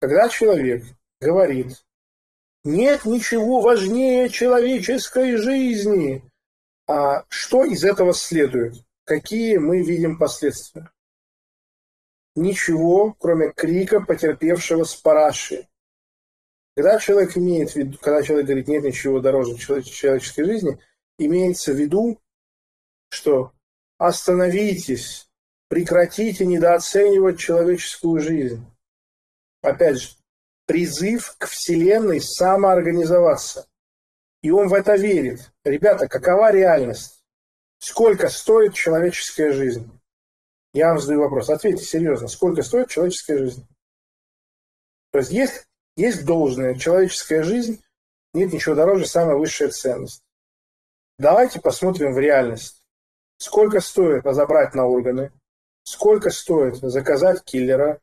Когда человек говорит, нет ничего важнее человеческой жизни, а что из этого следует? Какие мы видим последствия? Ничего, кроме крика потерпевшего с параши. Когда человек имеет в виду, когда человек говорит, нет ничего дороже человеческой жизни, имеется в виду, что остановитесь, прекратите недооценивать человеческую жизнь. Опять же, призыв к Вселенной самоорганизоваться. И он в это верит. Ребята, какова реальность? Сколько стоит человеческая жизнь? Я вам задаю вопрос. Ответьте серьезно. Сколько стоит человеческая жизнь? То есть есть, есть должная человеческая жизнь, нет ничего дороже, самая высшая ценность. Давайте посмотрим в реальность. Сколько стоит разобрать на органы? Сколько стоит заказать киллера?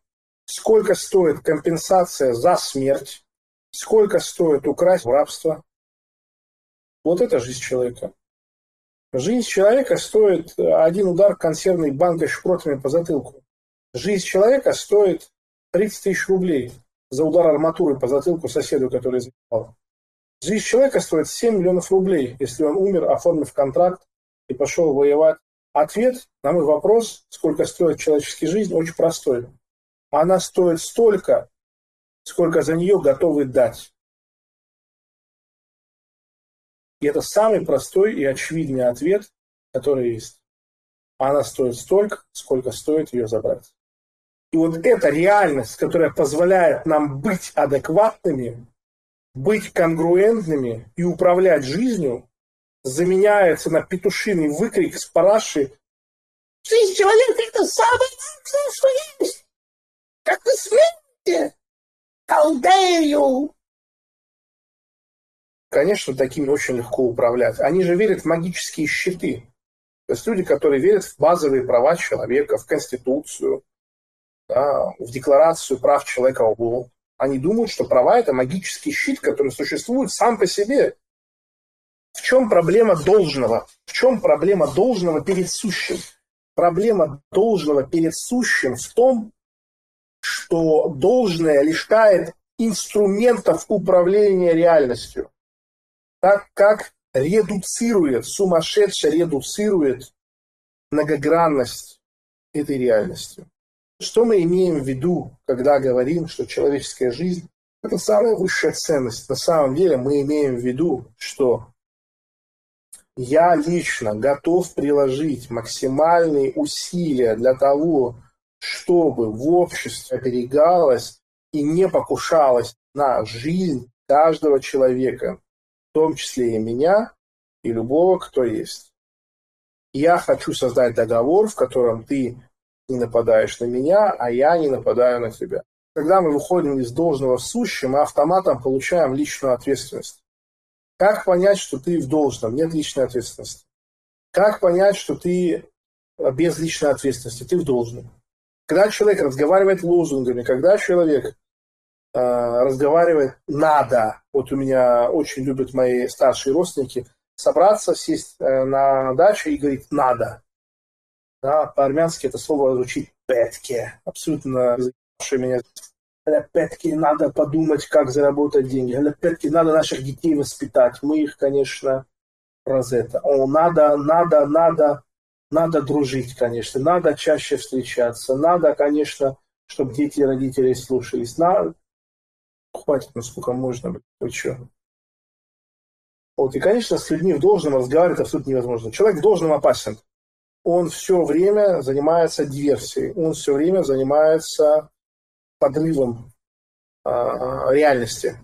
Сколько стоит компенсация за смерть? Сколько стоит украсть рабство? Вот это жизнь человека. Жизнь человека стоит один удар консервной банкой шпротами по затылку. Жизнь человека стоит 30 тысяч рублей за удар арматуры по затылку соседу, который заебал. Жизнь человека стоит 7 миллионов рублей, если он умер, оформив контракт и пошел воевать. Ответ на мой вопрос, сколько стоит человеческая жизнь, очень простой. Она стоит столько, сколько за нее готовы дать. И это самый простой и очевидный ответ, который есть. Она стоит столько, сколько стоит ее забрать. И вот эта реальность, которая позволяет нам быть адекватными, быть конгруентными и управлять жизнью, заменяется на петушиный выкрик с параши «Жизнь человека – это самое лучшее, что есть!» Как вы смеете? How dare? Конечно, такими очень легко управлять. Они же верят в магические щиты. То есть люди, которые верят в базовые права человека, в Конституцию, да, в Декларацию прав человека ООН. Они думают, что права – это магический щит, который существует сам по себе. В чем проблема должного? В чем проблема должного перед сущим? Проблема должного перед сущим в том, что должное лишает инструментов управления реальностью, так как редуцирует, сумасшедше редуцирует многогранность этой реальности. Что мы имеем в виду, когда говорим, что человеческая жизнь – это самая высшая ценность? На самом деле мы имеем в виду, что я лично готов приложить максимальные усилия для того, чтобы в обществе оберегалось и не покушалось на жизнь каждого человека, в том числе и меня, и любого, кто есть. Я хочу создать договор, в котором ты не нападаешь на меня, а я не нападаю на тебя. Когда мы выходим из должного в сущее, мы автоматом получаем личную ответственность. Как понять, что ты в должном? Нет личной ответственности. Как понять, что ты без личной ответственности? Ты в должном. Когда человек разговаривает лозунгами, когда человек э, разговаривает «надо», вот у меня очень любят мои старшие родственники, собраться, сесть э, на даче и говорить «надо». Да, по-армянски это слово звучит «петке», абсолютно заебавшее меня. Петки, надо подумать, как заработать деньги. Петки, надо наших детей воспитать. Мы их, конечно, раз это. О, надо, надо, надо надо дружить, конечно, надо чаще встречаться, надо, конечно, чтобы дети и родители слушались. На... Хватит, насколько можно, быть. вы что? Вот, и, конечно, с людьми в должном разговаривать абсолютно невозможно. Человек в должном опасен. Он все время занимается диверсией, он все время занимается подрывом э, реальности.